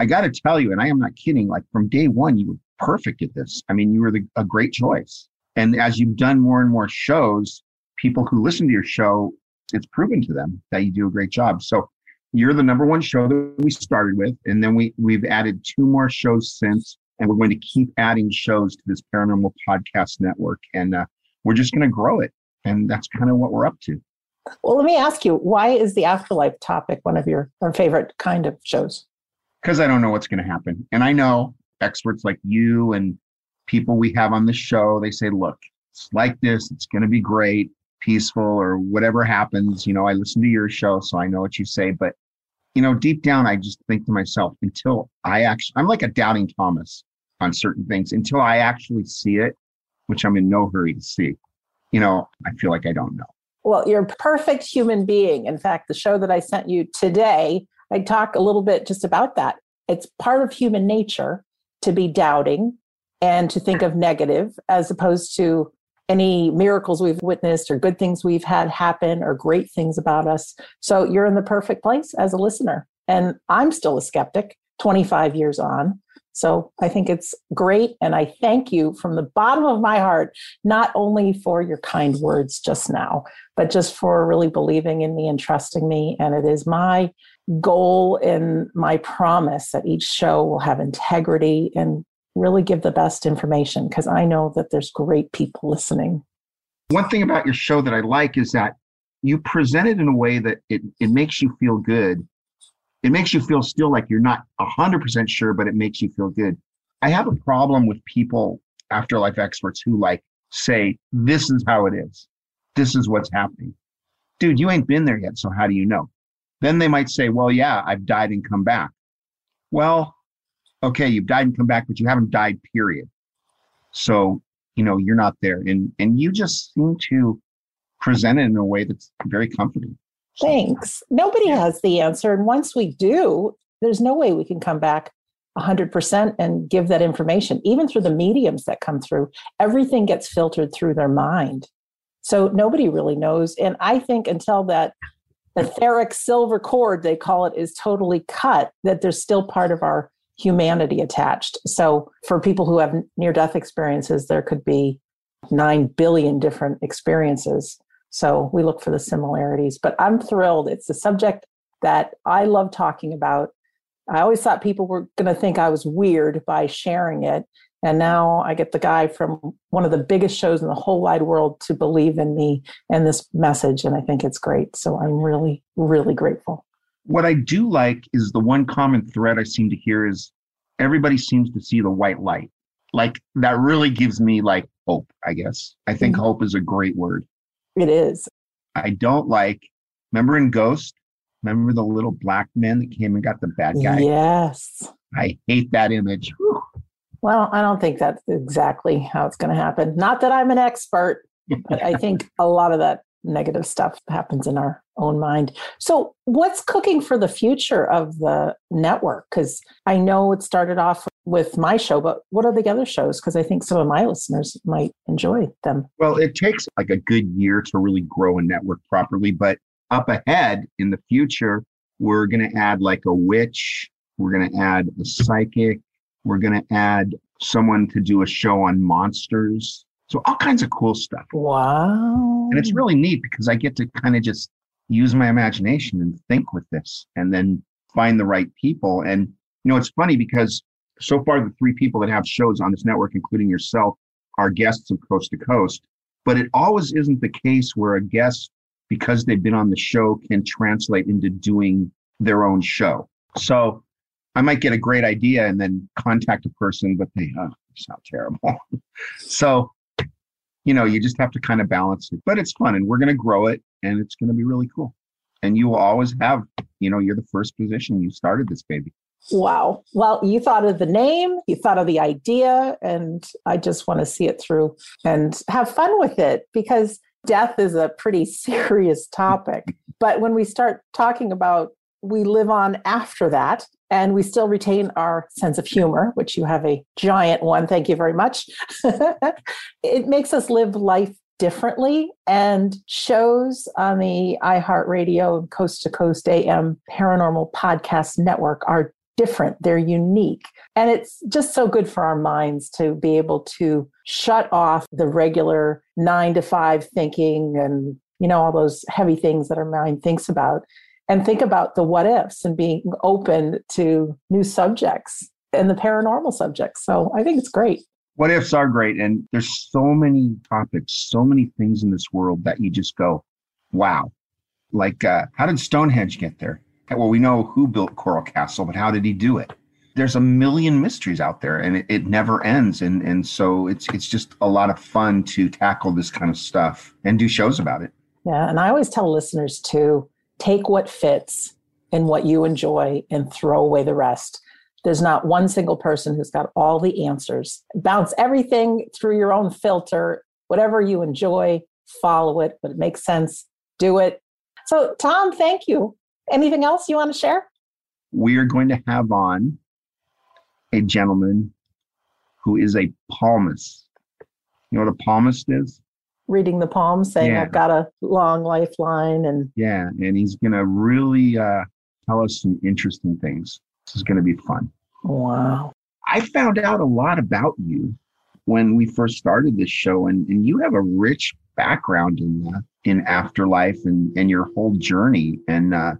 [SPEAKER 13] I got to tell you and I am not kidding like from day 1 you were perfect at this. I mean, you were the, a great choice. And as you've done more and more shows, people who listen to your show, it's proven to them that you do a great job. So you're the number one show that we started with, and then we we've added two more shows since, and we're going to keep adding shows to this paranormal podcast network, and uh, we're just going to grow it, and that's kind of what we're up to.
[SPEAKER 14] Well, let me ask you, why is the afterlife topic one of your favorite kind of shows?
[SPEAKER 13] Because I don't know what's going to happen, and I know experts like you and people we have on the show. They say, look, it's like this. It's going to be great peaceful or whatever happens. You know, I listen to your show, so I know what you say. But, you know, deep down, I just think to myself, until I actually, I'm like a doubting Thomas on certain things, until I actually see it, which I'm in no hurry to see, you know, I feel like I don't know.
[SPEAKER 14] Well, you're a perfect human being. In fact, the show that I sent you today, I talk a little bit just about that. It's part of human nature to be doubting and to think of negative as opposed to any miracles we've witnessed or good things we've had happen or great things about us. So you're in the perfect place as a listener. And I'm still a skeptic 25 years on. So I think it's great. And I thank you from the bottom of my heart, not only for your kind words just now, but just for really believing in me and trusting me. And it is my goal and my promise that each show will have integrity and really give the best information because I know that there's great people listening.
[SPEAKER 13] One thing about your show that I like is that you present it in a way that it, it makes you feel good. It makes you feel still like you're not 100% sure, but it makes you feel good. I have a problem with people, afterlife experts, who like say, This is how it is. This is what's happening. Dude, you ain't been there yet. So how do you know? Then they might say, Well, yeah, I've died and come back. Well, okay, you've died and come back, but you haven't died, period. So, you know, you're not there. And and you just seem to present it in a way that's very comforting.
[SPEAKER 14] Thanks. Nobody has the answer. And once we do, there's no way we can come back 100% and give that information, even through the mediums that come through. Everything gets filtered through their mind. So nobody really knows. And I think until that etheric silver cord, they call it, is totally cut, that there's still part of our humanity attached. So for people who have near death experiences, there could be 9 billion different experiences. So we look for the similarities. But I'm thrilled. It's a subject that I love talking about. I always thought people were going to think I was weird by sharing it. And now I get the guy from one of the biggest shows in the whole wide world to believe in me and this message. And I think it's great. So I'm really, really grateful
[SPEAKER 13] what I do like is the one common thread I seem to hear is everybody seems to see the white light. Like that really gives me like hope, I guess. I think mm-hmm. hope is a great word.
[SPEAKER 14] It is.
[SPEAKER 13] I don't like, remember in Ghost? Remember the little black men that came and got the bad guy?
[SPEAKER 14] Yes.
[SPEAKER 13] I hate that image. Whew.
[SPEAKER 14] Well, I don't think that's exactly how it's going to happen. Not that I'm an expert, but I think *laughs* a lot of that negative stuff happens in our own mind. So, what's cooking for the future of the network? Because I know it started off with my show, but what are the other shows? Because I think some of my listeners might enjoy them.
[SPEAKER 13] Well, it takes like a good year to really grow a network properly, but up ahead in the future, we're going to add like a witch, we're going to add a psychic, we're going to add someone to do a show on monsters so all kinds of cool stuff.
[SPEAKER 14] Wow.
[SPEAKER 13] And it's really neat because I get to kind of just use my imagination and think with this and then find the right people. And, you know, it's funny because so far the three people that have shows on this network, including yourself, are guests of Coast to Coast. But it always isn't the case where a guest, because they've been on the show, can translate into doing their own show. So I might get a great idea and then contact a person, but they uh, sound terrible. *laughs* so you know, you just have to kind of balance it. But it's fun and we're going to grow it and it's going to be really cool. And you will always have, you know, you're the first position. You started this baby.
[SPEAKER 14] Wow. Well, you thought of the name, you thought of the idea, and I just want to see it through and have fun with it because death is a pretty *laughs* serious topic. But when we start talking about we live on after that, and we still retain our sense of humor, which you have a giant one. Thank you very much. *laughs* it makes us live life differently. And shows on the iHeartRadio Coast to Coast AM Paranormal Podcast Network are different, they're unique. And it's just so good for our minds to be able to shut off the regular nine to five thinking and, you know, all those heavy things that our mind thinks about and think about the what ifs and being open to new subjects and the paranormal subjects. So I think it's great.
[SPEAKER 15] What ifs are great. And there's so many topics, so many things in this world that you just go, wow. Like, uh, how did Stonehenge get there? Well, we know who built Coral Castle, but how did he do it? There's a million mysteries out there and it, it never ends. And, and so it's, it's just a lot of fun to tackle this kind of stuff and do shows about it.
[SPEAKER 14] Yeah. And I always tell listeners to take what fits and what you enjoy and throw away the rest. There's not one single person who's got all the answers. Bounce everything through your own filter, whatever you enjoy, follow it, but it makes sense, do it. So, Tom, thank you. Anything else you want to share?
[SPEAKER 15] We are going to have on a gentleman who is a palmist. You know what a palmist is?
[SPEAKER 14] Reading the palm, saying,
[SPEAKER 15] Yeah.
[SPEAKER 14] I've got a long lifeline. And
[SPEAKER 15] Yeah, and he's going to really uh, tell us some interesting things. This is going to be fun.
[SPEAKER 14] wow.
[SPEAKER 15] I found out a lot about you when we first started this show, and, and you have a rich background in uh, in afterlife and and your whole journey, and uh,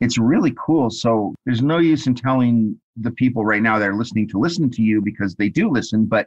[SPEAKER 15] it's really cool. So there's no use in telling the people right now that are listening to listen to you because they do listen, but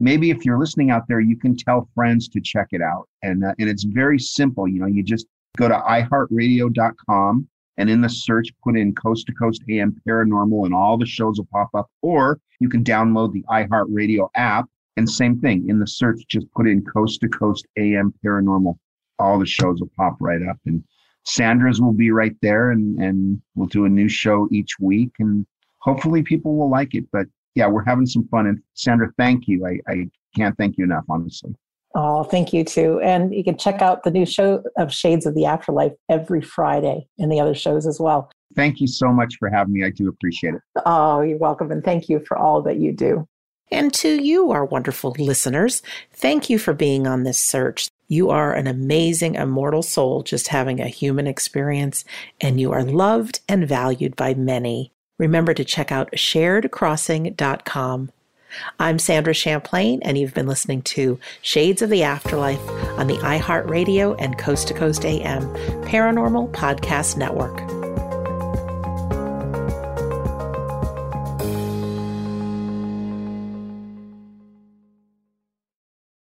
[SPEAKER 15] maybe if you're listening out there, you can tell friends to check it out, and uh, and it's very simple. You know, you just go to iHeartRadio.com and in the search put in coast to coast am paranormal and all the shows will pop up or you can download the iheartradio app and same thing in the search just put in coast to coast am paranormal all the shows will pop right up and sandra's will be right there and and we'll do a new show each week and hopefully people will like it but yeah we're having some fun and sandra thank you i, I can't thank you enough honestly
[SPEAKER 14] Oh, thank you too. And you can check out the new show of Shades of the Afterlife every Friday and the other shows as well.
[SPEAKER 15] thank you so much for having me i do appreciate it
[SPEAKER 14] Oh, you're welcome. And thank you for all that you do. And to you, our wonderful listeners, thank you for being on this search. You are an amazing, immortal soul just having a human experience, and you are loved and valued by many. Remember to check out sharedcrossing.com. I'm Sandra Champlain, and you've been listening to Shades of the Afterlife on the iHeartRadio and Coast to Coast AM Paranormal Podcast Network.